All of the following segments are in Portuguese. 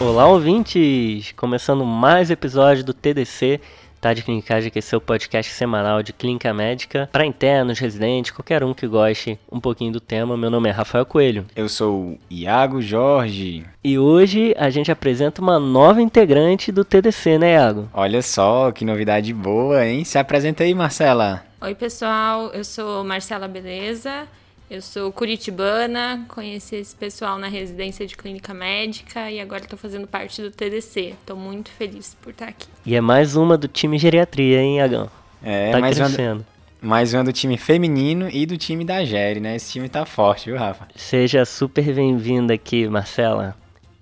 Olá, ouvintes! Começando mais episódio do TDC, Tá de Clinicagem, que é seu podcast semanal de clínica médica para internos, residentes, qualquer um que goste um pouquinho do tema. Meu nome é Rafael Coelho. Eu sou o Iago Jorge. E hoje a gente apresenta uma nova integrante do TDC, né, Iago? Olha só, que novidade boa, hein? Se apresenta aí, Marcela. Oi, pessoal. Eu sou Marcela Beleza. Eu sou curitibana, conheci esse pessoal na residência de clínica médica e agora estou fazendo parte do TDC. Estou muito feliz por estar aqui. E é mais uma do time geriatria, hein, Agão? É, tá mais crescendo. Uma, mais uma do time feminino e do time da Geri, né? Esse time tá forte, viu, Rafa? Seja super bem-vinda aqui, Marcela.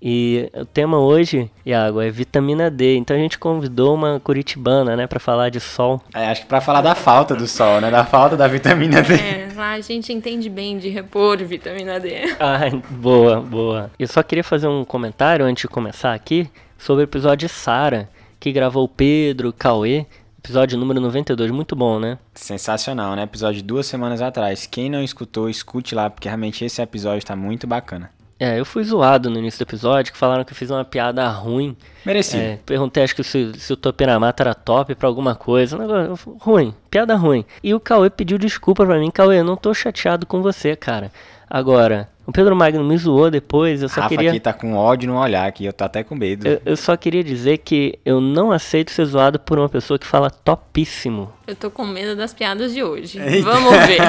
E o tema hoje, Iago, é vitamina D. Então a gente convidou uma curitibana, né, para falar de sol. É, acho que para falar da falta do sol, né, da falta da vitamina D. É, lá a gente entende bem de repor vitamina D. Ah, boa, boa. Eu só queria fazer um comentário antes de começar aqui sobre o episódio de Sara, que gravou o Pedro, Cauê, Episódio número 92, muito bom, né? Sensacional, né? Episódio de duas semanas atrás. Quem não escutou, escute lá, porque realmente esse episódio tá muito bacana. É, eu fui zoado no início do episódio, que falaram que eu fiz uma piada ruim. Merecido. É, perguntei, acho que se, se o Topiramata era top pra alguma coisa. Negócio, ruim, piada ruim. E o Cauê pediu desculpa pra mim. Cauê, eu não tô chateado com você, cara. Agora, o Pedro Magno me zoou depois, eu só Rafa queria... aqui tá com ódio no olhar aqui, eu tô até com medo. Eu, eu, só queria dizer que eu não aceito ser zoado por uma pessoa que fala topíssimo. Eu tô com medo das piadas de hoje. Eita. Vamos ver.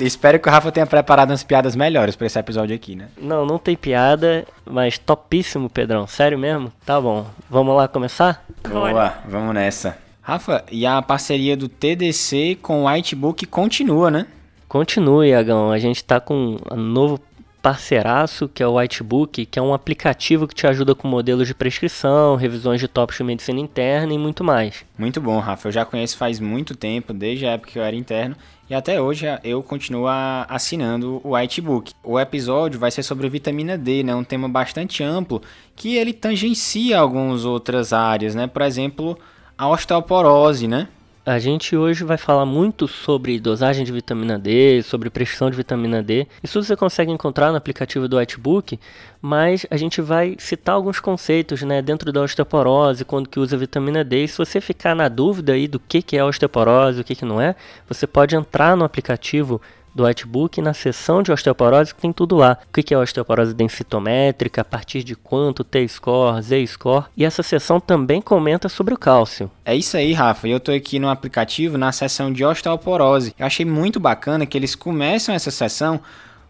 Espero que o Rafa tenha preparado umas piadas melhores para esse episódio aqui, né? Não, não tem piada, mas topíssimo, Pedrão. Sério mesmo? Tá bom. Vamos lá começar? Boa, vamos nessa. Rafa, e a parceria do TDC com o Whitebook continua, né? Continue, Agão. A gente está com um novo parceiraço, que é o Whitebook, que é um aplicativo que te ajuda com modelos de prescrição, revisões de tópicos de medicina interna e muito mais. Muito bom, Rafa. Eu já conheço faz muito tempo, desde a época que eu era interno, e até hoje eu continuo assinando o Whitebook. O episódio vai ser sobre vitamina D, né? Um tema bastante amplo que ele tangencia algumas outras áreas, né? Por exemplo, a osteoporose, né? A gente hoje vai falar muito sobre dosagem de vitamina D, sobre prescrição de vitamina D. Isso você consegue encontrar no aplicativo do Whitebook, mas a gente vai citar alguns conceitos né, dentro da osteoporose, quando que usa vitamina D. E se você ficar na dúvida aí do que, que é osteoporose, o que, que não é, você pode entrar no aplicativo do Whitebook na seção de osteoporose que tem tudo lá. O que é osteoporose densitométrica, a partir de quanto, T-score, Z-score. E essa seção também comenta sobre o cálcio. É isso aí, Rafa. Eu estou aqui no aplicativo na seção de osteoporose. Eu achei muito bacana que eles começam essa seção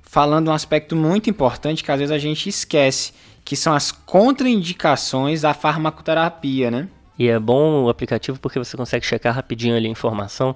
falando um aspecto muito importante que às vezes a gente esquece, que são as contraindicações da farmacoterapia, né? E é bom o aplicativo porque você consegue checar rapidinho ali a informação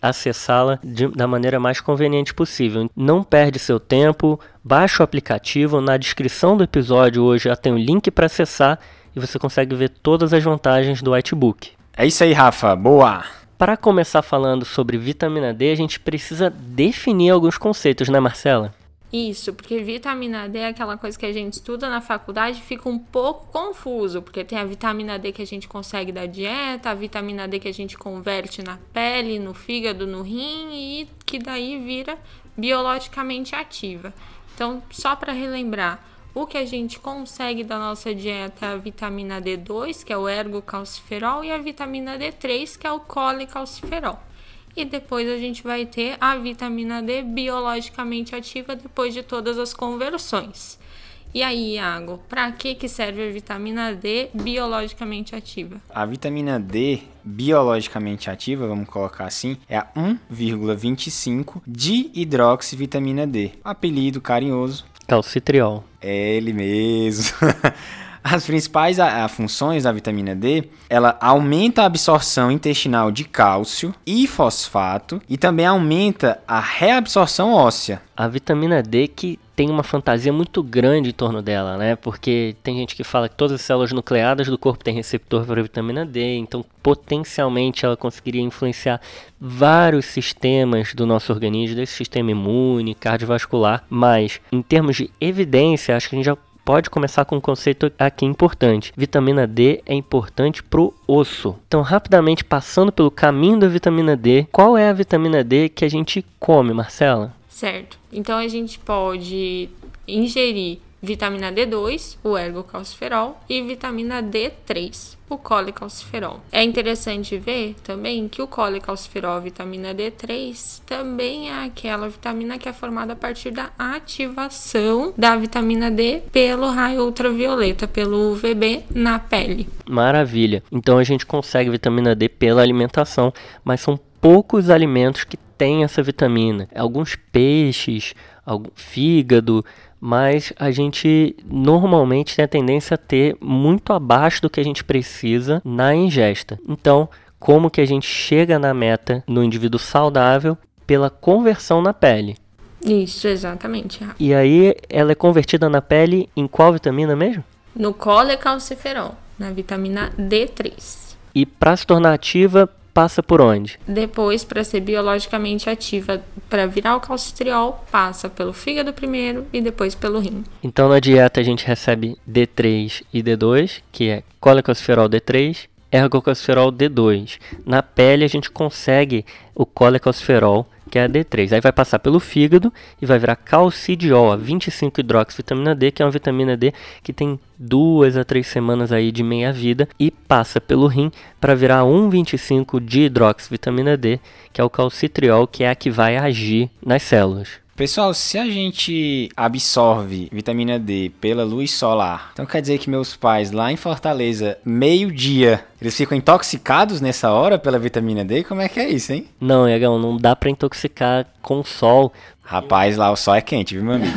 acessá-la da maneira mais conveniente possível. Não perde seu tempo, baixa o aplicativo, na descrição do episódio hoje já tem o um link para acessar e você consegue ver todas as vantagens do Whitebook. É isso aí, Rafa. Boa! Para começar falando sobre vitamina D, a gente precisa definir alguns conceitos, né, Marcela? Isso, porque vitamina D é aquela coisa que a gente estuda na faculdade fica um pouco confuso, porque tem a vitamina D que a gente consegue da dieta, a vitamina D que a gente converte na pele, no fígado, no rim e que daí vira biologicamente ativa. Então, só para relembrar, o que a gente consegue da nossa dieta é a vitamina D2, que é o ergocalciferol, e a vitamina D3, que é o colecalciferol. E depois a gente vai ter a vitamina D biologicamente ativa depois de todas as conversões. E aí, Iago, para que, que serve a vitamina D biologicamente ativa? A vitamina D biologicamente ativa, vamos colocar assim, é a 1,25 de hidroxivitamina D. Apelido carinhoso. Calcitriol. É ele mesmo. As principais a, a, funções da vitamina D, ela aumenta a absorção intestinal de cálcio e fosfato e também aumenta a reabsorção óssea. A vitamina D que tem uma fantasia muito grande em torno dela, né? Porque tem gente que fala que todas as células nucleadas do corpo têm receptor para a vitamina D, então potencialmente ela conseguiria influenciar vários sistemas do nosso organismo, desse sistema imune, cardiovascular, mas em termos de evidência, acho que a gente já pode começar com um conceito aqui importante. Vitamina D é importante pro osso. Então, rapidamente passando pelo caminho da vitamina D, qual é a vitamina D que a gente come, Marcela? Certo. Então a gente pode ingerir vitamina D2, o ergocalciferol, e vitamina D3, o colecalciferol. É interessante ver também que o colecalciferol, a vitamina D3, também é aquela vitamina que é formada a partir da ativação da vitamina D pelo raio ultravioleta, pelo UVB na pele. Maravilha. Então a gente consegue vitamina D pela alimentação, mas são poucos alimentos que têm essa vitamina. Alguns peixes, algum fígado, mas a gente normalmente tem a tendência a ter muito abaixo do que a gente precisa na ingesta. Então, como que a gente chega na meta no indivíduo saudável pela conversão na pele? Isso, exatamente. E aí, ela é convertida na pele em qual vitamina mesmo? No colecalciferol, na vitamina D3. E para se tornar ativa, passa por onde? Depois, para ser biologicamente ativa, para virar o calcitriol, passa pelo fígado primeiro e depois pelo rim. Então, na dieta a gente recebe D3 e D2, que é colecalciferol D3, ergocalciferol D2. Na pele a gente consegue o colecalciferol que é a D3. Aí vai passar pelo fígado e vai virar calcidiol, a 25 hidroxivitamina D, que é uma vitamina D que tem duas a três semanas aí de meia vida e passa pelo rim para virar 1,25 de hidroxivitamina D, que é o calcitriol, que é a que vai agir nas células. Pessoal, se a gente absorve vitamina D pela luz solar, então quer dizer que meus pais lá em Fortaleza, meio-dia, eles ficam intoxicados nessa hora pela vitamina D? Como é que é isso, hein? Não, Iagão, não dá para intoxicar com sol. Rapaz, lá o sol é quente, viu, meu amigo?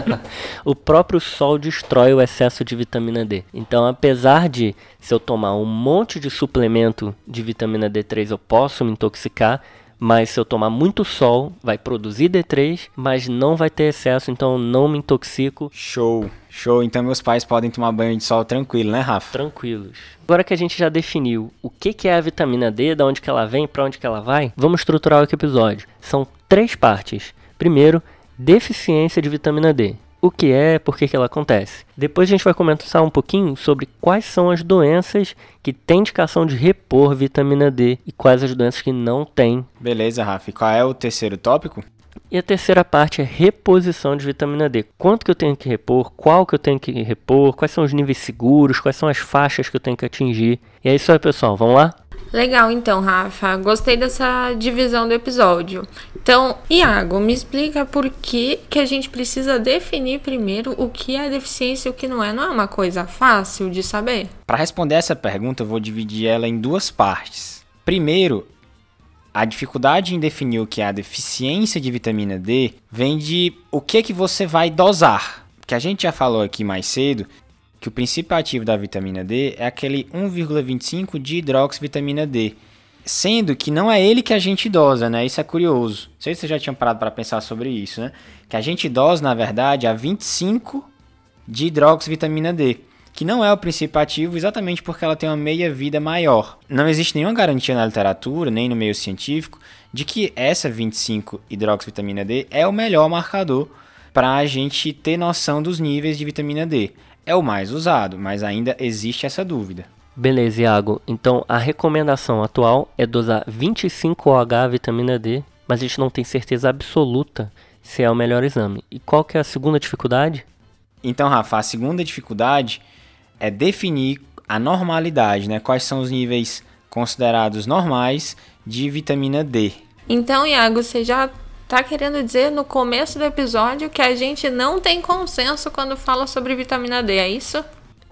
o próprio sol destrói o excesso de vitamina D. Então, apesar de se eu tomar um monte de suplemento de vitamina D3 eu posso me intoxicar, mas se eu tomar muito sol, vai produzir D3, mas não vai ter excesso, então não me intoxico. Show, show. Então meus pais podem tomar banho de sol tranquilo, né, Rafa? Tranquilos. Agora que a gente já definiu o que, que é a vitamina D, da onde que ela vem, para onde que ela vai, vamos estruturar o episódio. São três partes. Primeiro, deficiência de vitamina D o que é, por que, que ela acontece. Depois a gente vai comentar um pouquinho sobre quais são as doenças que têm indicação de repor vitamina D e quais as doenças que não têm. Beleza, Rafa. E qual é o terceiro tópico? E a terceira parte é reposição de vitamina D. Quanto que eu tenho que repor, qual que eu tenho que repor, quais são os níveis seguros, quais são as faixas que eu tenho que atingir. E é isso aí, pessoal. Vamos lá? Legal, então, Rafa. Gostei dessa divisão do episódio. Então, Iago, me explica por que, que a gente precisa definir primeiro o que é deficiência e o que não é. Não é uma coisa fácil de saber? Para responder essa pergunta, eu vou dividir ela em duas partes. Primeiro, a dificuldade em definir o que é a deficiência de vitamina D vem de o que que você vai dosar. Que a gente já falou aqui mais cedo que o princípio ativo da vitamina D é aquele 1,25 de hidroxivitamina D. Sendo que não é ele que a gente dosa, né? Isso é curioso. Não sei se você já tinha parado para pensar sobre isso, né? Que a gente dosa, na verdade, a 25 de hidroxivitamina D, que não é o princípio ativo exatamente porque ela tem uma meia-vida maior. Não existe nenhuma garantia na literatura, nem no meio científico, de que essa 25 hidroxivitamina D é o melhor marcador para a gente ter noção dos níveis de vitamina D é o mais usado, mas ainda existe essa dúvida. Beleza, Iago. Então a recomendação atual é dosar 25 OH vitamina D, mas a gente não tem certeza absoluta se é o melhor exame. E qual que é a segunda dificuldade? Então, Rafa, a segunda dificuldade é definir a normalidade, né? Quais são os níveis considerados normais de vitamina D. Então, Iago, você já tá querendo dizer no começo do episódio que a gente não tem consenso quando fala sobre vitamina D, é isso?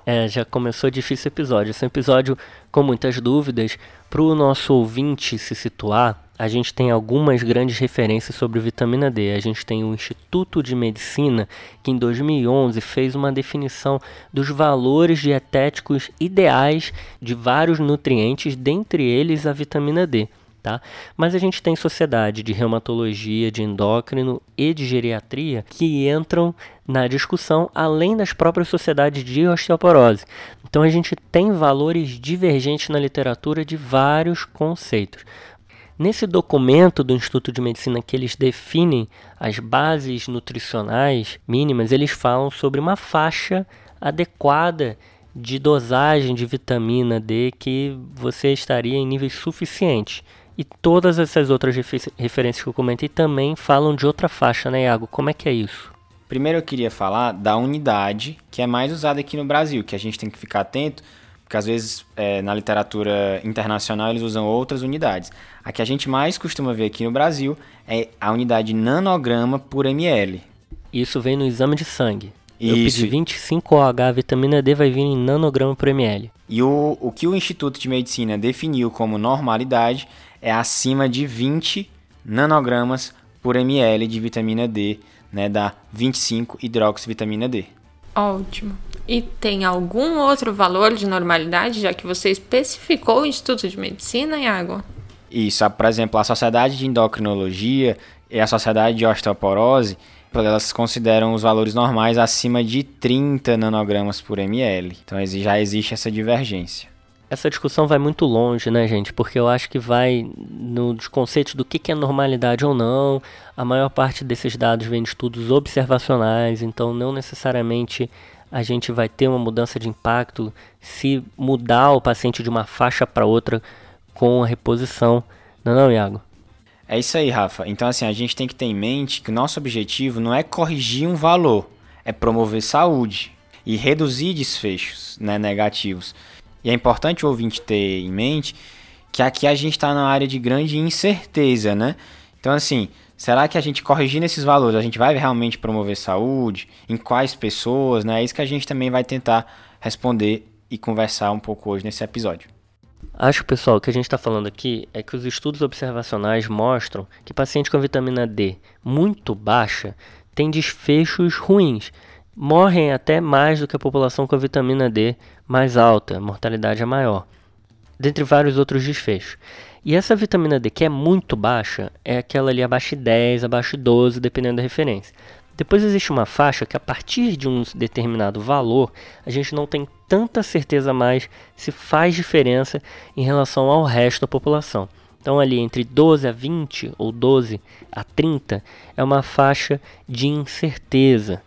É, já começou difícil episódio. Esse é um episódio com muitas dúvidas. Para o nosso ouvinte se situar, a gente tem algumas grandes referências sobre vitamina D. A gente tem o Instituto de Medicina, que em 2011 fez uma definição dos valores dietéticos ideais de vários nutrientes, dentre eles a vitamina D. Tá? Mas a gente tem sociedade de reumatologia, de endócrino e de geriatria que entram na discussão além das próprias sociedades de osteoporose. Então a gente tem valores divergentes na literatura de vários conceitos. Nesse documento do Instituto de Medicina que eles definem as bases nutricionais mínimas, eles falam sobre uma faixa adequada de dosagem de vitamina D que você estaria em níveis suficientes. E todas essas outras refer referências que eu comentei também falam de outra faixa, né, Iago? Como é que é isso? Primeiro eu queria falar da unidade que é mais usada aqui no Brasil, que a gente tem que ficar atento, porque às vezes é, na literatura internacional eles usam outras unidades. A que a gente mais costuma ver aqui no Brasil é a unidade nanograma por ml. Isso vem no exame de sangue. Eu Isso. pedi 25OH, vitamina D vai vir em nanograma por ml. E o, o que o Instituto de Medicina definiu como normalidade é acima de 20 nanogramas por ml de vitamina D, né, da 25 hidroxivitamina D. Ótimo. E tem algum outro valor de normalidade, já que você especificou o Instituto de Medicina, Iago? Isso, por exemplo, a Sociedade de Endocrinologia e a Sociedade de Osteoporose, elas consideram os valores normais acima de 30 nanogramas por ml. Então já existe essa divergência. Essa discussão vai muito longe, né, gente? Porque eu acho que vai nos conceitos do que é normalidade ou não. A maior parte desses dados vem de estudos observacionais, então não necessariamente a gente vai ter uma mudança de impacto se mudar o paciente de uma faixa para outra com a reposição. Não, é não, Iago? É isso aí, Rafa. Então, assim, a gente tem que ter em mente que o nosso objetivo não é corrigir um valor, é promover saúde e reduzir desfechos né, negativos. E é importante o ouvinte ter em mente que aqui a gente está na área de grande incerteza, né? Então, assim, será que a gente corrigindo esses valores, a gente vai realmente promover saúde? Em quais pessoas, né? É isso que a gente também vai tentar responder e conversar um pouco hoje nesse episódio. Acho, pessoal, que a gente está falando aqui é que os estudos observacionais mostram que pacientes com vitamina D muito baixa têm desfechos ruins morrem até mais do que a população com a vitamina D mais alta, a mortalidade é maior, dentre vários outros desfechos. E essa vitamina D que é muito baixa é aquela ali abaixo de 10, abaixo de 12, dependendo da referência. Depois existe uma faixa que a partir de um determinado valor, a gente não tem tanta certeza mais se faz diferença em relação ao resto da população. Então ali entre 12 a 20 ou 12 a 30 é uma faixa de incerteza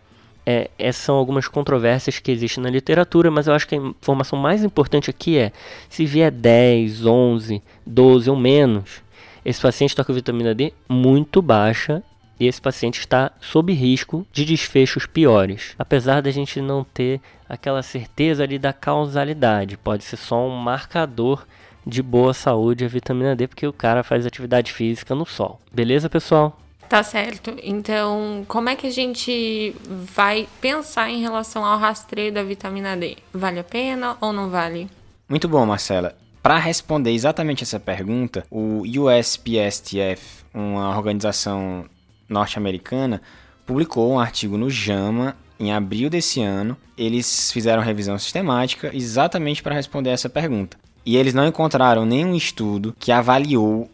é, essas são algumas controvérsias que existem na literatura, mas eu acho que a informação mais importante aqui é: se vier 10, 11, 12 ou menos, esse paciente está com vitamina D muito baixa e esse paciente está sob risco de desfechos piores. Apesar da gente não ter aquela certeza ali da causalidade, pode ser só um marcador de boa saúde a vitamina D, porque o cara faz atividade física no sol. Beleza, pessoal? Tá certo. Então, como é que a gente vai pensar em relação ao rastreio da vitamina D? Vale a pena ou não vale? Muito bom, Marcela. Para responder exatamente essa pergunta, o USPSTF, uma organização norte-americana, publicou um artigo no JAMA em abril desse ano. Eles fizeram revisão sistemática exatamente para responder essa pergunta. E eles não encontraram nenhum estudo que avaliou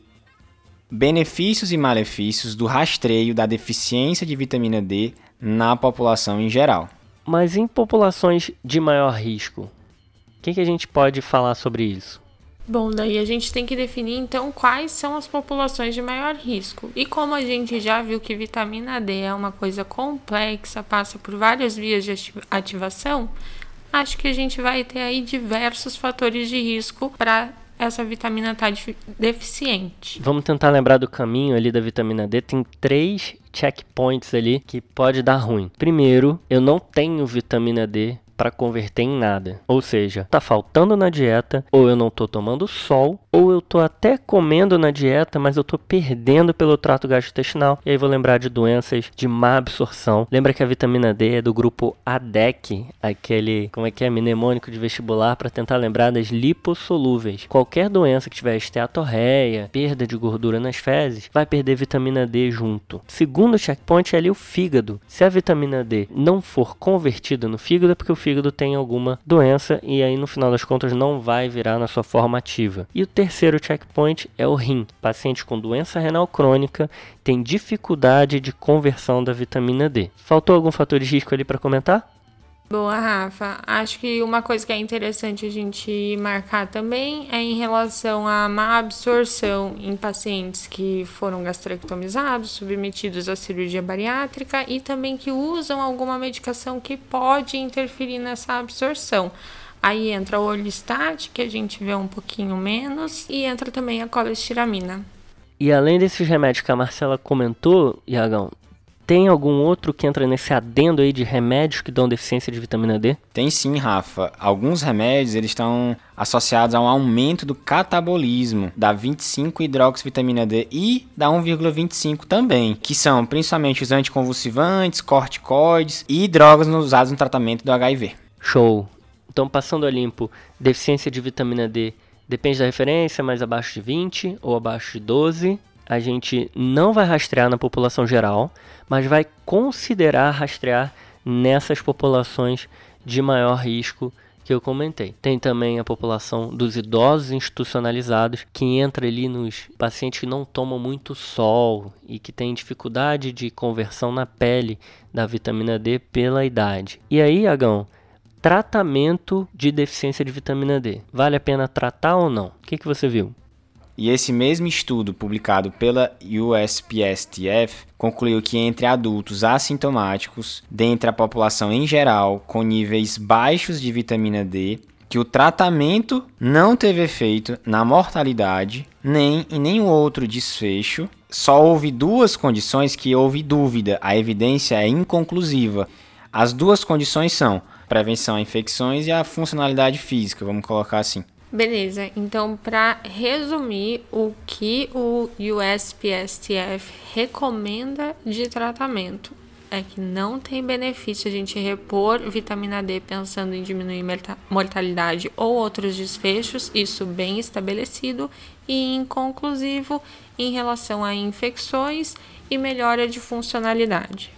benefícios e malefícios do rastreio da deficiência de vitamina D na população em geral. Mas em populações de maior risco, o que, que a gente pode falar sobre isso? Bom, daí a gente tem que definir então quais são as populações de maior risco. E como a gente já viu que vitamina D é uma coisa complexa, passa por várias vias de ativação, acho que a gente vai ter aí diversos fatores de risco para essa vitamina está deficiente. Vamos tentar lembrar do caminho ali da vitamina D. Tem três checkpoints ali que pode dar ruim. Primeiro, eu não tenho vitamina D para converter em nada. Ou seja, tá faltando na dieta, ou eu não tô tomando sol, ou eu tô até comendo na dieta, mas eu tô perdendo pelo trato gastrointestinal. E aí vou lembrar de doenças de má absorção. Lembra que a vitamina D é do grupo ADEC, aquele, como é que é, mnemônico de vestibular para tentar lembrar das lipossolúveis. Qualquer doença que tiver esteatorreia, perda de gordura nas fezes, vai perder vitamina D junto. Segundo checkpoint é ali o fígado. Se a vitamina D não for convertida no fígado, é porque o fígado tem alguma doença e aí no final das contas não vai virar na sua forma ativa. E o terceiro checkpoint é o rim. Paciente com doença renal crônica tem dificuldade de conversão da vitamina D. Faltou algum fator de risco ali para comentar? Boa, Rafa. Acho que uma coisa que é interessante a gente marcar também é em relação à má absorção em pacientes que foram gastrectomizados, submetidos à cirurgia bariátrica e também que usam alguma medicação que pode interferir nessa absorção. Aí entra o Orlistat, que a gente vê um pouquinho menos, e entra também a colestiramina. E além desses remédios que a Marcela comentou, Iagão, Tem algum outro que entra nesse adendo aí de remédios que dão deficiência de vitamina D? Tem sim, Rafa. Alguns remédios eles estão associados a um aumento do catabolismo da 25 hidroxivitamina D e da 1,25 também, que são principalmente os anticonvulsivantes, corticoides e drogas usadas no tratamento do HIV. Show. Então, passando a limpo, deficiência de vitamina D depende da referência, mas abaixo de 20 ou abaixo de 12. A gente não vai rastrear na população geral, mas vai considerar rastrear nessas populações de maior risco que eu comentei. Tem também a população dos idosos institucionalizados, que entra ali nos pacientes que não tomam muito sol e que tem dificuldade de conversão na pele da vitamina D pela idade. E aí, Agão, tratamento de deficiência de vitamina D. Vale a pena tratar ou não? O que, que você viu? E esse mesmo estudo, publicado pela USPSTF, concluiu que entre adultos assintomáticos, dentre a população em geral com níveis baixos de vitamina D, que o tratamento não teve efeito na mortalidade nem em nenhum outro desfecho. Só houve duas condições que houve dúvida, a evidência é inconclusiva. As duas condições são prevenção a infecções e a funcionalidade física, vamos colocar assim. Beleza, então para resumir o que o USPSTF recomenda de tratamento é que não tem benefício a gente repor vitamina D pensando em diminuir mortalidade ou outros desfechos, isso bem estabelecido, e inconclusivo em relação a infecções e melhora de funcionalidade.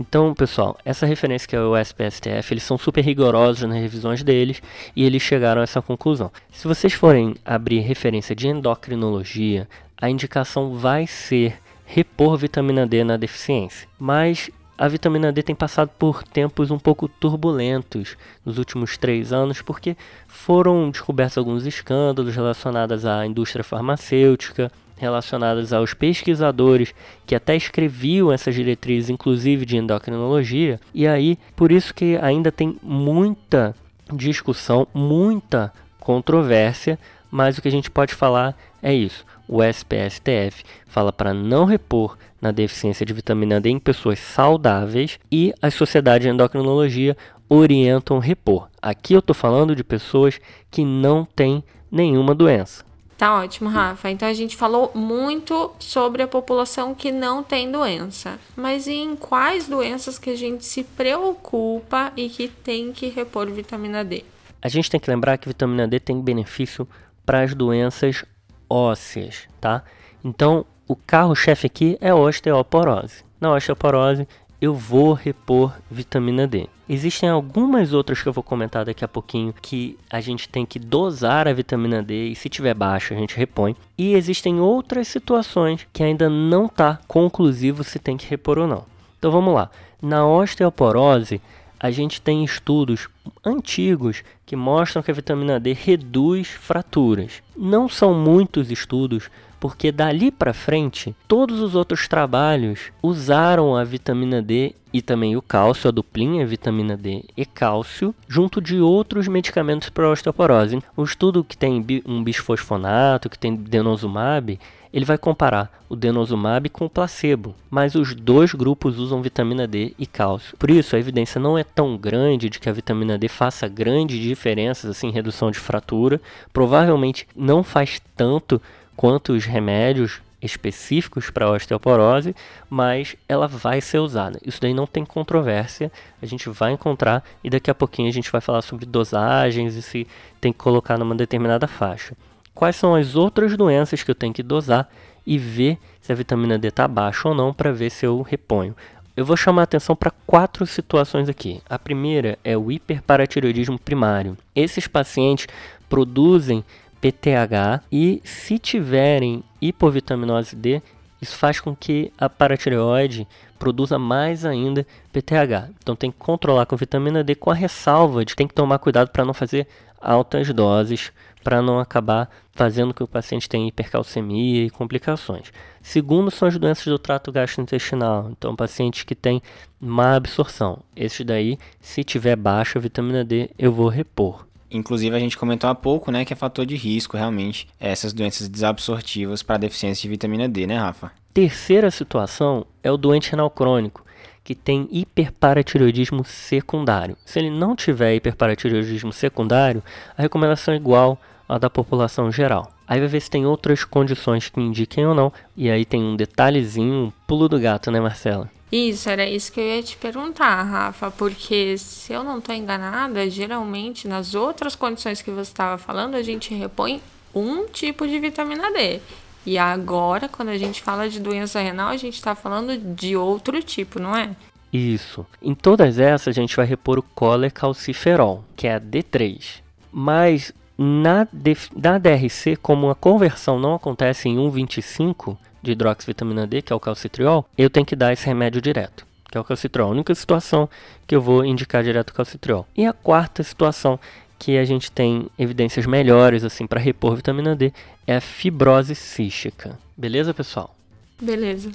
Então, pessoal, essa referência que é o SPSTF, eles são super rigorosos nas revisões deles e eles chegaram a essa conclusão. Se vocês forem abrir referência de endocrinologia, a indicação vai ser repor vitamina D na deficiência. Mas a vitamina D tem passado por tempos um pouco turbulentos nos últimos três anos, porque foram descobertos alguns escândalos relacionados à indústria farmacêutica, relacionadas aos pesquisadores que até escreviam essas diretrizes, inclusive de endocrinologia, e aí por isso que ainda tem muita discussão, muita controvérsia, mas o que a gente pode falar é isso. O SPSTF fala para não repor na deficiência de vitamina D em pessoas saudáveis e as sociedades de endocrinologia orientam repor. Aqui eu estou falando de pessoas que não têm nenhuma doença. Tá ótimo, Rafa. Então a gente falou muito sobre a população que não tem doença. Mas em quais doenças que a gente se preocupa e que tem que repor vitamina D? A gente tem que lembrar que vitamina D tem benefício para as doenças ósseas, tá? Então, o carro-chefe aqui é osteoporose. Na osteoporose, eu vou repor vitamina D. Existem algumas outras que eu vou comentar daqui a pouquinho que a gente tem que dosar a vitamina D e se tiver baixa a gente repõe. E existem outras situações que ainda não está conclusivo se tem que repor ou não. Então vamos lá. Na osteoporose, a gente tem estudos antigos que mostram que a vitamina D reduz fraturas. Não são muitos estudos porque dali para frente todos os outros trabalhos usaram a vitamina D e também o cálcio, a duplinha vitamina D e cálcio, junto de outros medicamentos para osteoporose. Um estudo que tem um bisfosfonato, que tem denosumab, ele vai comparar o denosumab com o placebo, mas os dois grupos usam vitamina D e cálcio. Por isso, a evidência não é tão grande de que a vitamina D faça grandes diferenças assim em redução de fratura. Provavelmente não faz tanto quanto os remédios específicos para osteoporose, mas ela vai ser usada. Isso daí não tem controvérsia, a gente vai encontrar e daqui a pouquinho a gente vai falar sobre dosagens e se tem que colocar numa determinada faixa. Quais são as outras doenças que eu tenho que dosar e ver se a vitamina D está baixa ou não para ver se eu reponho. Eu vou chamar a atenção para quatro situações aqui. A primeira é o hiperparatiroidismo primário. Esses pacientes produzem PTH e se tiverem hipovitaminose D, isso faz com que a paratireoide produza mais ainda PTH. Então tem que controlar com vitamina D com a ressalva de que tem que tomar cuidado para não fazer altas doses, para não acabar fazendo que o paciente tenha hipercalcemia e complicações. Segundo são as doenças do trato gastrointestinal, então pacientes que têm má absorção. Esses daí, se tiver baixa vitamina D, eu vou repor. Inclusive, a gente comentou há pouco, né, que é fator de risco, realmente, essas doenças desabsortivas para deficiência de vitamina D, né, Rafa? Terceira situação é o doente renal crônico. que tem hiperparatireoidismo secundário. Se ele não tiver hiperparatireoidismo secundário, a recomendação é igual à da população geral. Aí vai ver se tem outras condições que indiquem ou não. E aí tem um detalhezinho, um pulo do gato, né, Marcela? Isso, era isso que eu ia te perguntar, Rafa, porque se eu não estou enganada, geralmente nas outras condições que você estava falando, a gente repõe um tipo de vitamina D. E agora, quando a gente fala de doença renal, a gente está falando de outro tipo, não é? Isso. Em todas essas, a gente vai repor o colecalciferol, que é a D3. Mas na, na DRC, como a conversão não acontece em 1,25, de hidroxivitamina D, que é o calcitriol, eu tenho que dar esse remédio direto, que é o calcitriol. A única situação que eu vou indicar direto o calcitriol. E a quarta situação que a gente tem evidências melhores assim para repor vitamina D é a fibrose cística. Beleza, pessoal? Beleza.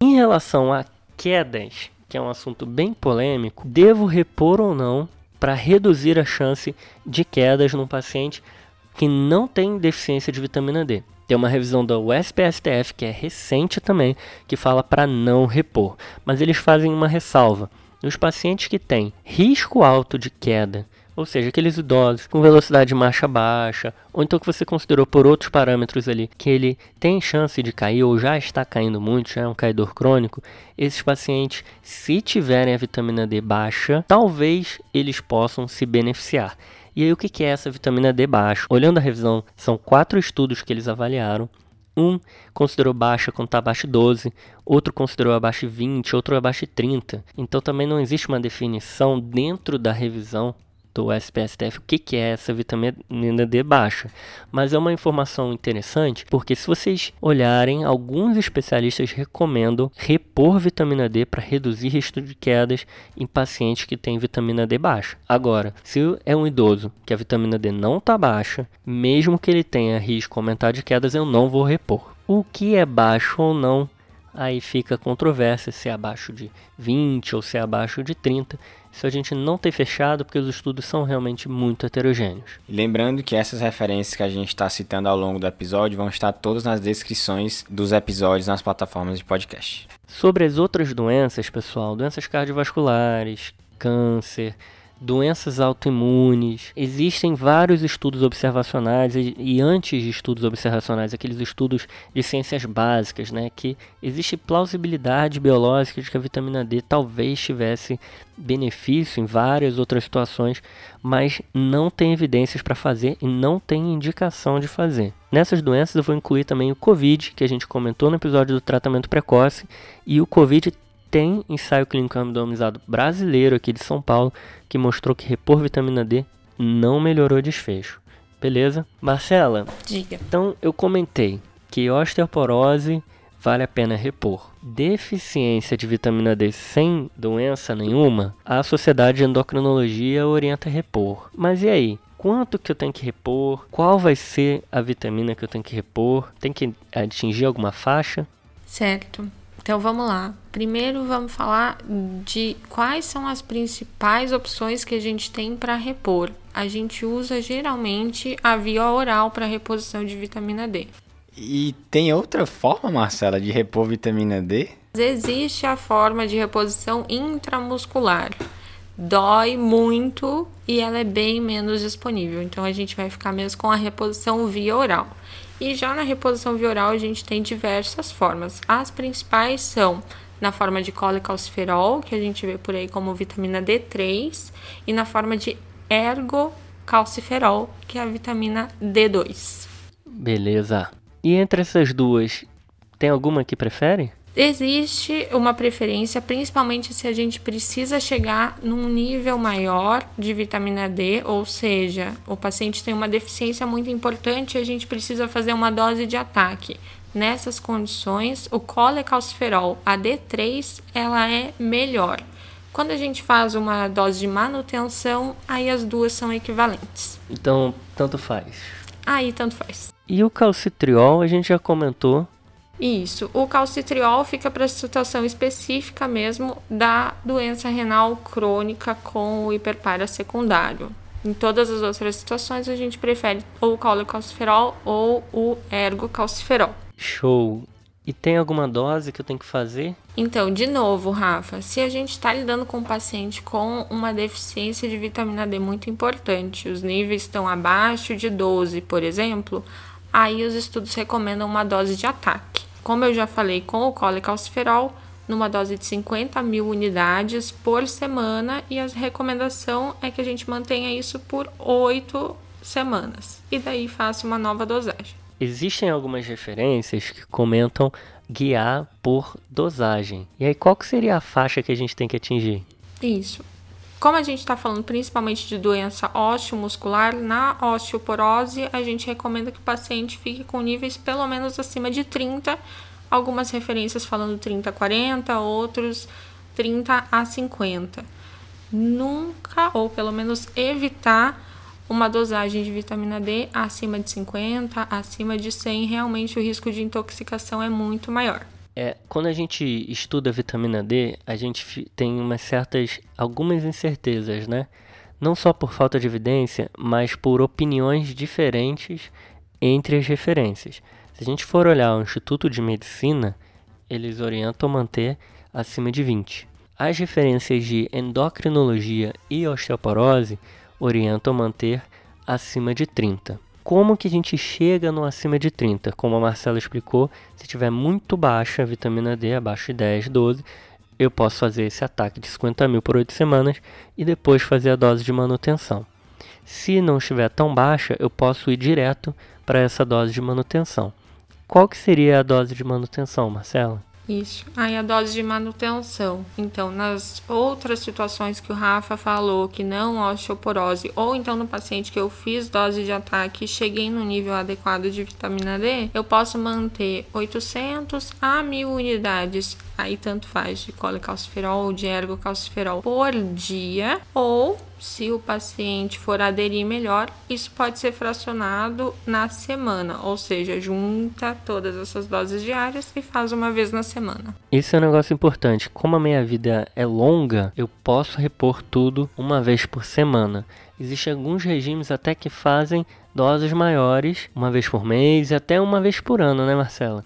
Em relação a quedas, que é um assunto bem polêmico, devo repor ou não para reduzir a chance de quedas num paciente que não tem deficiência de vitamina D. Tem uma revisão da USPSTF que é recente também, que fala para não repor. Mas eles fazem uma ressalva. Nos pacientes que têm risco alto de queda, ou seja, aqueles idosos com velocidade de marcha baixa, ou então que você considerou por outros parâmetros ali que ele tem chance de cair ou já está caindo muito, já é um caidor crônico, esses pacientes, se tiverem a vitamina D baixa, talvez eles possam se beneficiar. E aí, o que é essa vitamina D baixa? Olhando a revisão, são quatro estudos que eles avaliaram. Um considerou baixa quando está abaixo de 12, outro considerou abaixo de 20, outro abaixo de 30. Então também não existe uma definição dentro da revisão do SPSTF o que, que é essa vitamina D baixa. Mas é uma informação interessante porque se vocês olharem, alguns especialistas recomendam repor vitamina D para reduzir risco de quedas em pacientes que têm vitamina D baixa. Agora, se é um idoso que a vitamina D não está baixa, mesmo que ele tenha risco aumentar de quedas, eu não vou repor. O que é baixo ou não aí fica controvérsia se é abaixo de 20 ou se é abaixo de 30. Isso a gente não tem fechado porque os estudos são realmente muito heterogêneos. lembrando que essas referências que a gente está citando ao longo do episódio vão estar todas nas descrições dos episódios nas plataformas de podcast. Sobre as outras doenças, pessoal, doenças cardiovasculares, câncer, doenças autoimunes. Existem vários estudos observacionais e, e, antes de estudos observacionais, aqueles estudos de ciências básicas, né, que existe plausibilidade biológica de que a vitamina D talvez tivesse benefício em várias outras situações, mas não tem evidências para fazer e não tem indicação de fazer. Nessas doenças eu vou incluir também o COVID, que a gente comentou no episódio do tratamento precoce, e o COVID tem ensaio clínico randomizado brasileiro aqui de São Paulo que mostrou que repor vitamina D não melhorou o desfecho. Beleza? Marcela? Diga. Então eu comentei que osteoporose vale a pena repor. Deficiência de vitamina D sem doença nenhuma, a Sociedade de Endocrinologia orienta a repor. Mas e aí? Quanto que eu tenho que repor? Qual vai ser a vitamina que eu tenho que repor? Tem que atingir alguma faixa? Certo. Então vamos lá. Primeiro vamos falar de quais são as principais opções que a gente tem para repor. A gente usa geralmente a via oral para reposição de vitamina D. E tem outra forma, Marcela, de repor vitamina D? Existe a forma de reposição intramuscular. Dói muito e ela é bem menos disponível. Então a gente vai ficar mesmo com a reposição via oral. E já na reposição via oral a gente tem diversas formas. As principais são na forma de colecalciferol, que a gente vê por aí como vitamina D3, e na forma de ergocalciferol, que é a vitamina D2. Beleza. E entre essas duas, tem alguma que prefere? Existe uma preferência, principalmente se a gente precisa chegar num nível maior de vitamina D, ou seja, o paciente tem uma deficiência muito importante e a gente precisa fazer uma dose de ataque. Nessas condições, o colecalciferol, a D3, ela é melhor. Quando a gente faz uma dose de manutenção, aí as duas são equivalentes. Então, tanto faz. Aí, tanto faz. E o calcitriol, a gente já comentou isso. O calcitriol fica para a situação específica mesmo da doença renal crônica com o hiperpara secundário. Em todas as outras situações, a gente prefere ou o colecalciferol ou o ergocalciferol. Show! E tem alguma dose que eu tenho que fazer? Então, de novo, Rafa, se a gente está lidando com um paciente com uma deficiência de vitamina D muito importante, os níveis estão abaixo de 12, por exemplo, aí os estudos recomendam uma dose de ataque. Como eu já falei com o colecalciferol, numa dose de 50 mil unidades por semana, e a recomendação é que a gente mantenha isso por 8 semanas. E daí faça uma nova dosagem. Existem algumas referências que comentam guiar por dosagem. E aí, qual que seria a faixa que a gente tem que atingir? Isso. Como a gente está falando principalmente de doença osteomuscular, na osteoporose a gente recomenda que o paciente fique com níveis pelo menos acima de 30, algumas referências falando 30 a 40, outros 30 a 50. Nunca, ou pelo menos evitar uma dosagem de vitamina D acima de 50, acima de 100, realmente o risco de intoxicação é muito maior. É, quando a gente estuda a vitamina D, a gente tem umas certas, algumas incertezas, né? Não só por falta de evidência, mas por opiniões diferentes entre as referências. Se a gente for olhar o Instituto de Medicina, eles orientam manter acima de 20. As referências de endocrinologia e osteoporose orientam manter acima de 30. Como que a gente chega no acima de 30? Como a Marcela explicou, se tiver muito baixa a vitamina D, abaixo de 10, 12, eu posso fazer esse ataque de 50 mil por 8 semanas e depois fazer a dose de manutenção. Se não estiver tão baixa, eu posso ir direto para essa dose de manutenção. Qual que seria a dose de manutenção, Marcela? Isso. Aí a dose de manutenção. Então, nas outras situações que o Rafa falou, que não osteoporose, ou então no paciente que eu fiz dose de ataque e cheguei no nível adequado de vitamina D, eu posso manter 800 a 1000 unidades, aí tanto faz, de colecalciferol ou de ergocalciferol por dia, ou se o paciente for aderir melhor, isso pode ser fracionado na semana, ou seja, junta todas essas doses diárias e faz uma vez na semana. Isso é um negócio importante. Como a minha vida é longa, eu posso repor tudo uma vez por semana. Existem alguns regimes até que fazem doses maiores, uma vez por mês e até uma vez por ano, né, Marcela?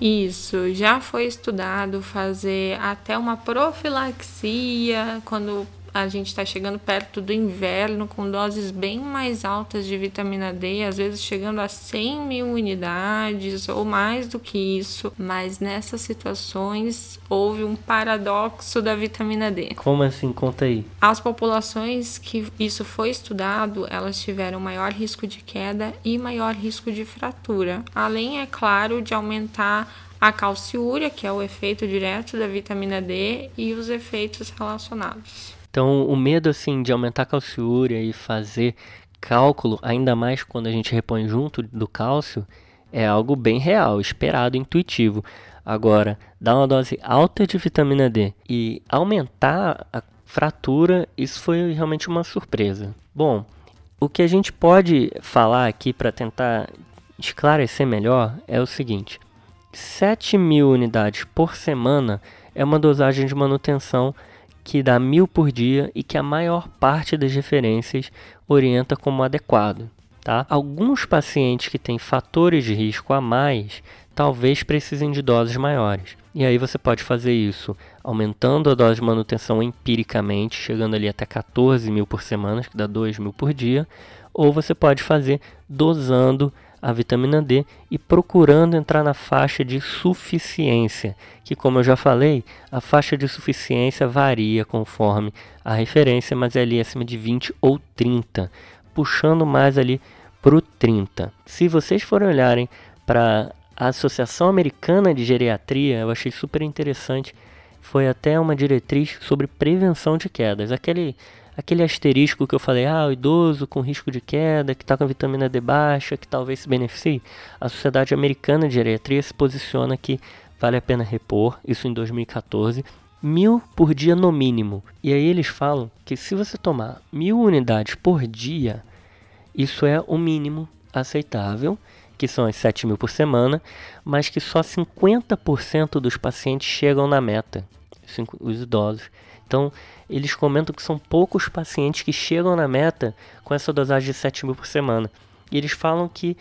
Isso, já foi estudado fazer até uma profilaxia quando a gente está chegando perto do inverno com doses bem mais altas de vitamina D, às vezes chegando a 100 mil unidades ou mais do que isso. Mas nessas situações houve um paradoxo da vitamina D. Como assim? Conta aí. As populações que isso foi estudado, elas tiveram maior risco de queda e maior risco de fratura. Além, é claro, de aumentar a calciúria, que é o efeito direto da vitamina D, e os efeitos relacionados. Então, o medo assim de aumentar a calciúria e fazer cálculo, ainda mais quando a gente repõe junto do cálcio, é algo bem real, esperado, intuitivo. Agora, dar uma dose alta de vitamina D e aumentar a fratura, isso foi realmente uma surpresa. Bom, o que a gente pode falar aqui para tentar esclarecer melhor é o seguinte: 7 mil unidades por semana é uma dosagem de manutenção que dá mil por dia e que a maior parte das referências orienta como adequado. Tá? Alguns pacientes que têm fatores de risco a mais talvez precisem de doses maiores. E aí você pode fazer isso aumentando a dose de manutenção empiricamente, chegando ali até 14 mil por semana, que dá 2 mil por dia, ou você pode fazer dosando a vitamina D e procurando entrar na faixa de suficiência, que como eu já falei, a faixa de suficiência varia conforme a referência, mas é ali acima de 20 ou 30, puxando mais ali para o 30. Se vocês forem olharem para a Associação Americana de Geriatria, eu achei super interessante, foi até uma diretriz sobre prevenção de quedas. Aquele aquele asterisco que eu falei, ah, o idoso com risco de queda, que está com vitamina D baixa, que talvez se beneficie, a Sociedade Americana de Geriatria se posiciona que vale a pena repor, isso em 2014, mil por dia no mínimo. E aí eles falam que se você tomar mil unidades por dia, isso é o mínimo aceitável, que são as 7 mil por semana, mas que só 50% dos pacientes chegam na meta, os idosos. Então, eles comentam que são poucos pacientes que chegam na meta com essa dosagem de 7 mil por semana. E eles falam que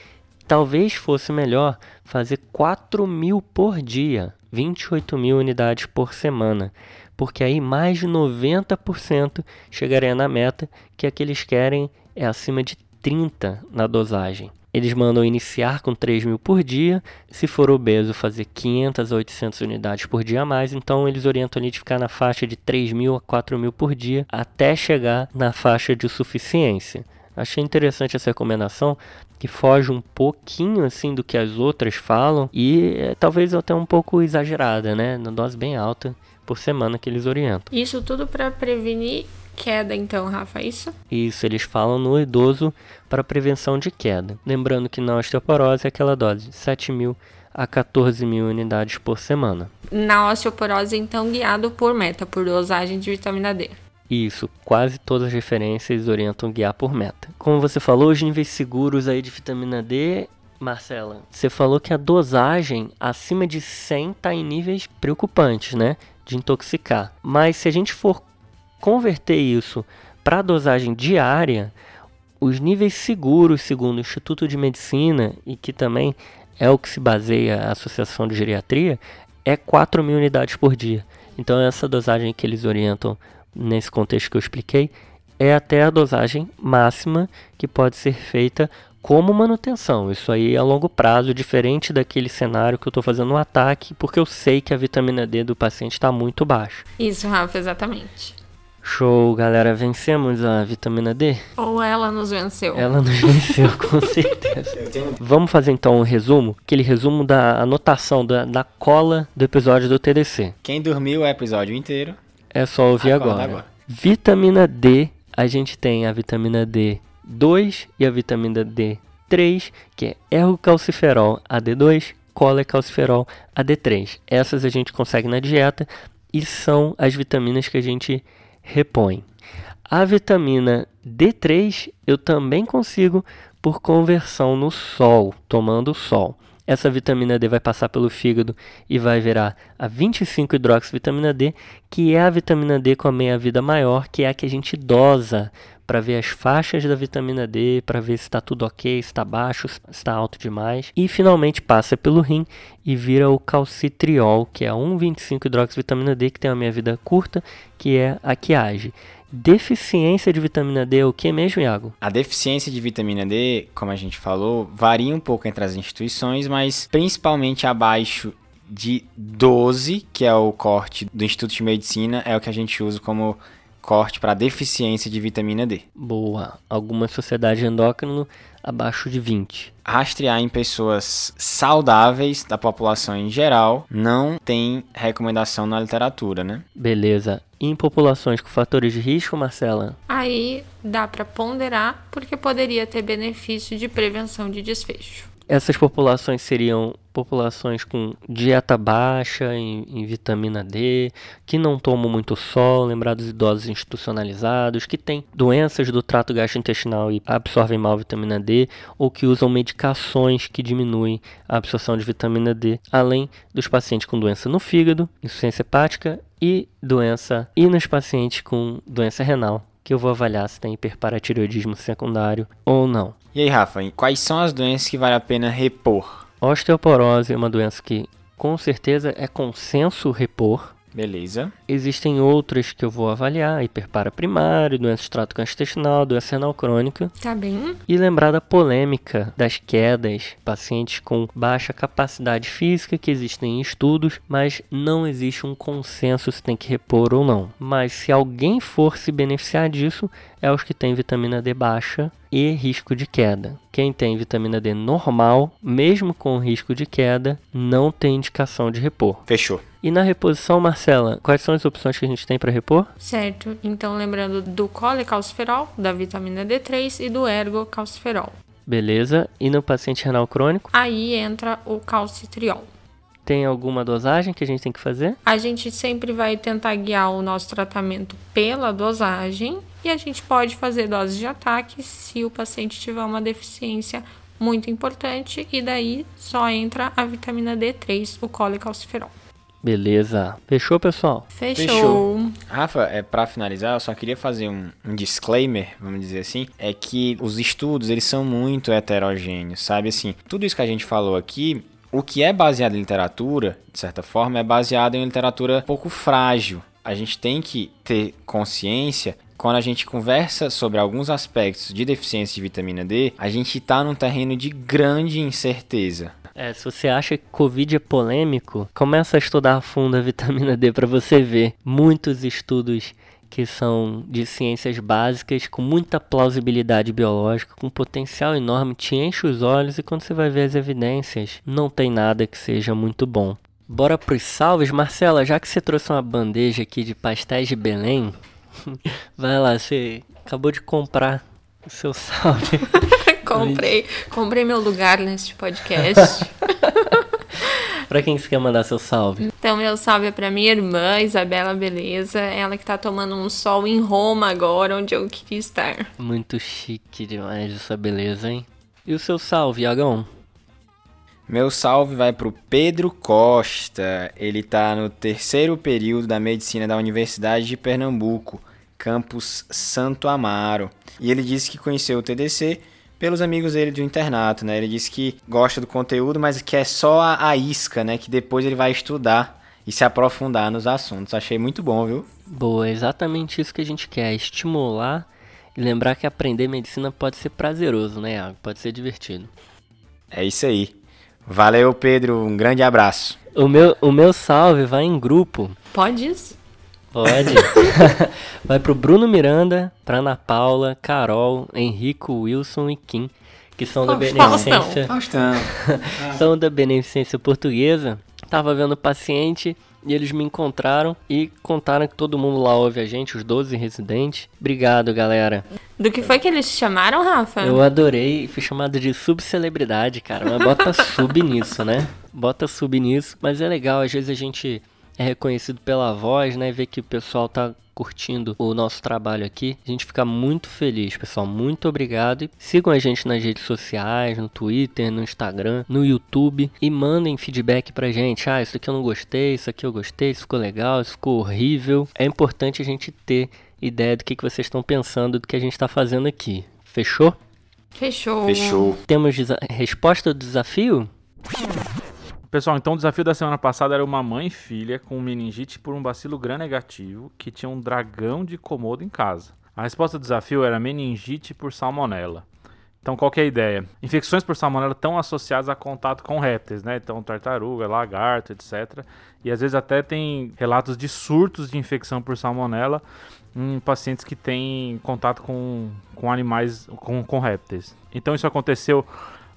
talvez fosse melhor fazer 4 mil por dia, 28 mil unidades por semana, porque aí mais de 90% chegaria na meta, que é que eles querem é acima de 30 na dosagem. Eles mandam iniciar com 3 mil por dia, se for obeso, fazer 500 a 800 unidades por dia a mais. Então, eles orientam ali de ficar na faixa de 3 mil a 4 mil por dia, até chegar na faixa de suficiência. Achei interessante essa recomendação, que foge um pouquinho assim do que as outras falam e é, talvez até um pouco exagerada, né? Na dose bem alta por semana que eles orientam. Isso tudo para prevenir queda, então, Rafa, é isso? Isso, eles falam no idoso para prevenção de queda. Lembrando que na osteoporose é aquela dose de 7 mil a 14 mil unidades por semana. Na osteoporose, então, guiado por meta, por dosagem de vitamina D. Isso, quase todas as referências orientam guiar por meta. Como você falou, os níveis seguros aí de vitamina D Marcela, você falou que a dosagem acima de 100 está em níveis preocupantes, né? De intoxicar. Mas se a gente for converter isso para dosagem diária, os níveis seguros, segundo o Instituto de Medicina, e que também é o que se baseia a Associação de Geriatria, é 4 mil unidades por dia. Então, essa dosagem que eles orientam nesse contexto que eu expliquei é até a dosagem máxima que pode ser feita como manutenção. Isso aí é a longo prazo, diferente daquele cenário que eu estou fazendo um ataque, porque eu sei que a vitamina D do paciente está muito baixa. Isso, Rafa, exatamente. Show, galera. Vencemos a vitamina D? Ou ela nos venceu? Ela nos venceu, com certeza. Vamos fazer então um resumo? Aquele resumo da anotação, da, da cola do episódio do TDC. Quem dormiu o episódio inteiro. É só ouvir agora. agora. Vitamina D, a gente tem a vitamina D2 e a vitamina D3, que é ergocalciferol AD2, colecalciferol AD3. Essas a gente consegue na dieta e são as vitaminas que a gente repõe. A vitamina D3 eu também consigo por conversão no sol, tomando sol. Essa vitamina D vai passar pelo fígado e vai virar a 25-hidroxivitamina D, que é a vitamina D com a meia-vida maior, que é a que a gente dosa para ver as faixas da vitamina D, para ver se está tudo ok, se está baixo, se está alto demais. E finalmente passa pelo rim e vira o calcitriol, que é a 1,25-hidroxivitamina D, que tem uma meia-vida curta, que é a que age. Deficiência de vitamina D é o que mesmo, Iago? A deficiência de vitamina D, como a gente falou, varia um pouco entre as instituições, mas principalmente abaixo de 12, que é o corte do Instituto de Medicina, é o que a gente usa como corte para deficiência de vitamina D. Boa. Alguma sociedade endócrina abaixo de 20. Rastrear em pessoas saudáveis da população em geral não tem recomendação na literatura, né? Beleza. E em populações com fatores de risco, Marcela? Aí dá para ponderar porque poderia ter benefício de prevenção de desfecho. Essas populações seriam populações com dieta baixa em, em, vitamina D, que não tomam muito sol, lembrar dos idosos institucionalizados, que têm doenças do trato gastrointestinal e absorvem mal vitamina D, ou que usam medicações que diminuem a absorção de vitamina D, além dos pacientes com doença no fígado, insuficiência hepática e doença, e nos pacientes com doença renal, que eu vou avaliar se tem hiperparatireoidismo secundário ou não. E aí, Rafa, quais são as doenças que vale a pena repor? Osteoporose é uma doença que com certeza é consenso repor, Beleza. Existem outras que eu vou avaliar: hiperpara primário, doença de trato gastrointestinal, doença renal crônica. Tá bem. E lembrar da polêmica das quedas, pacientes com baixa capacidade física, que existem em estudos, mas não existe um consenso se tem que repor ou não. Mas se alguém for se beneficiar disso, é os que têm vitamina D baixa e risco de queda. Quem tem vitamina D normal, mesmo com risco de queda, não tem indicação de repor. Fechou. E na reposição, Marcela, quais são as opções que a gente tem para repor? Certo. Então, lembrando do colecalciferol, da vitamina D3 e do ergocalciferol. Beleza. E no paciente renal crônico? Aí entra o calcitriol. Tem alguma dosagem que a gente tem que fazer? A gente sempre vai tentar guiar o nosso tratamento pela dosagem e a gente pode fazer doses de ataque se o paciente tiver uma deficiência muito importante e daí só entra a vitamina D3, o colecalciferol. Beleza. Fechou, pessoal? Fechou. Fechou. Rafa, é, para finalizar, eu só queria fazer um, um, disclaimer, vamos dizer assim, é que os estudos, eles são muito heterogêneos, sabe? Assim, tudo isso que a gente falou aqui, o que é baseado em literatura, de certa forma, é baseado em literatura pouco frágil. A gente tem que ter consciência quando a gente conversa sobre alguns aspectos de deficiência de vitamina D, a gente está num terreno de grande incerteza. É, se você acha que Covid é polêmico, começa a estudar a fundo a vitamina D para você ver. Muitos estudos que são de ciências básicas, com muita plausibilidade biológica, com potencial enorme, te enche os olhos e quando você vai ver as evidências, não tem nada que seja muito bom. Bora pros salves, Marcela, já que você trouxe uma bandeja aqui de pastéis de Belém, vai lá, você acabou de comprar o seu salve. comprei, comprei meu lugar neste podcast. pra quem você quer mandar seu salve? Então, meu salve é pra minha irmã, Isabela Beleza. Ela que tá tomando um sol em Roma agora, onde eu queria estar. Muito chique demais essa beleza, hein? E o seu salve, Iagão? Meu salve vai pro Pedro Costa. Ele tá no terceiro período da medicina da Universidade de Pernambuco, campus Santo Amaro. E ele disse que conheceu o TDC pelos amigos dele do internato, né? Ele disse que gosta do conteúdo, mas que é só a, a isca, né? Que depois ele vai estudar e se aprofundar nos assuntos. Achei muito bom, viu? Boa, é exatamente isso que a gente quer, estimular e lembrar que aprender medicina pode ser prazeroso, né, Pode ser divertido. É isso aí. Valeu, Pedro. Um grande abraço. O meu, o meu salve vai em grupo. Pode isso? Pode. Vai pro Bruno Miranda, pra Ana Paula, Carol, Henrico, Wilson e Kim, que são da Beneficência. Faustão. são da Beneficência Portuguesa. Tava vendo paciente e eles me encontraram e contaram que todo mundo lá ouve a gente, os 12 residentes. Obrigado, galera. Do que foi que eles chamaram, Rafa? Eu adorei, fui chamado de subcelebridade, cara. Mas bota sub nisso, né? Bota sub nisso. Mas é legal, às vezes a gente é reconhecido pela voz, né? Ver que o pessoal tá curtindo o nosso trabalho aqui. A gente fica muito feliz, pessoal. Muito obrigado. E sigam a gente nas redes sociais, no Twitter, no Instagram, no YouTube e mandem feedback pra gente. Ah, isso aqui eu não gostei, isso aqui eu gostei, isso ficou legal, isso ficou horrível. É importante a gente ter ideia do que, que vocês estão pensando do que a gente está fazendo aqui. Fechou? Fechou. Fechou. Temos resposta do desafio? Pessoal, então o desafio da semana passada era uma mãe e filha com meningite por um bacilo gram negativo que tinha um dragão de comodo em casa. A resposta do desafio era meningite por salmonela. Então, qual é a ideia? Infecções por salmonela estão associadas a contato com répteis, né? Então, tartaruga, lagarto, etc. E às vezes até tem relatos de surtos de infecção por salmonela em pacientes que têm contato com, com animais, com, com répteis. Então, isso aconteceu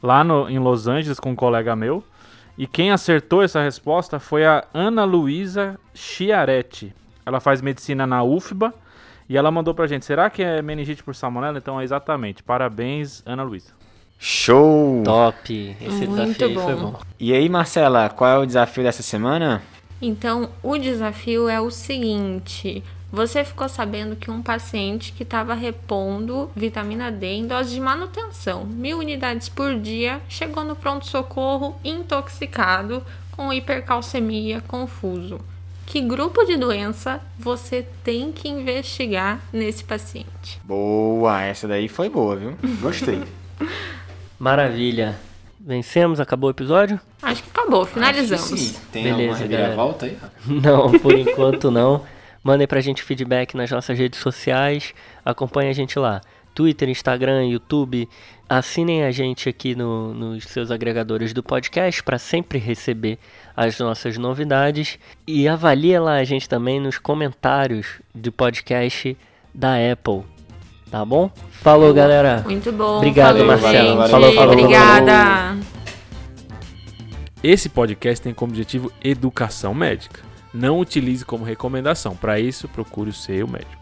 lá no, em Los Angeles com um colega meu. E quem acertou essa resposta foi a Ana Luísa Chiaretti. Ela faz medicina na UFBA e ela mandou pra gente: será que é meningite por salmonela? Então é exatamente. Parabéns, Ana Luísa. Show! Top! Esse Muito desafio bom. foi bom. E aí, Marcela, qual é o desafio dessa semana? Então, o desafio é o seguinte: você ficou sabendo que um paciente que estava repondo vitamina D em dose de manutenção, mil unidades por dia, chegou no pronto-socorro intoxicado, com hipercalcemia, confuso. Que grupo de doença você tem que investigar nesse paciente? Boa, essa daí foi boa, viu? Gostei. Maravilha. Vencemos? Acabou o episódio? Acho que acabou, finalizamos. Acho que sim. Tem Beleza, alguma reviravolta aí? Não, por enquanto não. Mandem pra gente feedback nas nossas redes sociais. Acompanhe a gente lá. Twitter, Instagram, YouTube. Assinem a gente aqui no- nos seus agregadores do podcast para sempre receber as nossas novidades. E avalie lá a gente também nos comentários do podcast da Apple. Tá bom? Falou, galera! Muito bom. Obrigado, falou, Marcelo. gente. Valeu, falou, falou, Obrigada. Esse podcast tem como objetivo educação médica. Não utilize como recomendação. Para isso, procure o seu médico.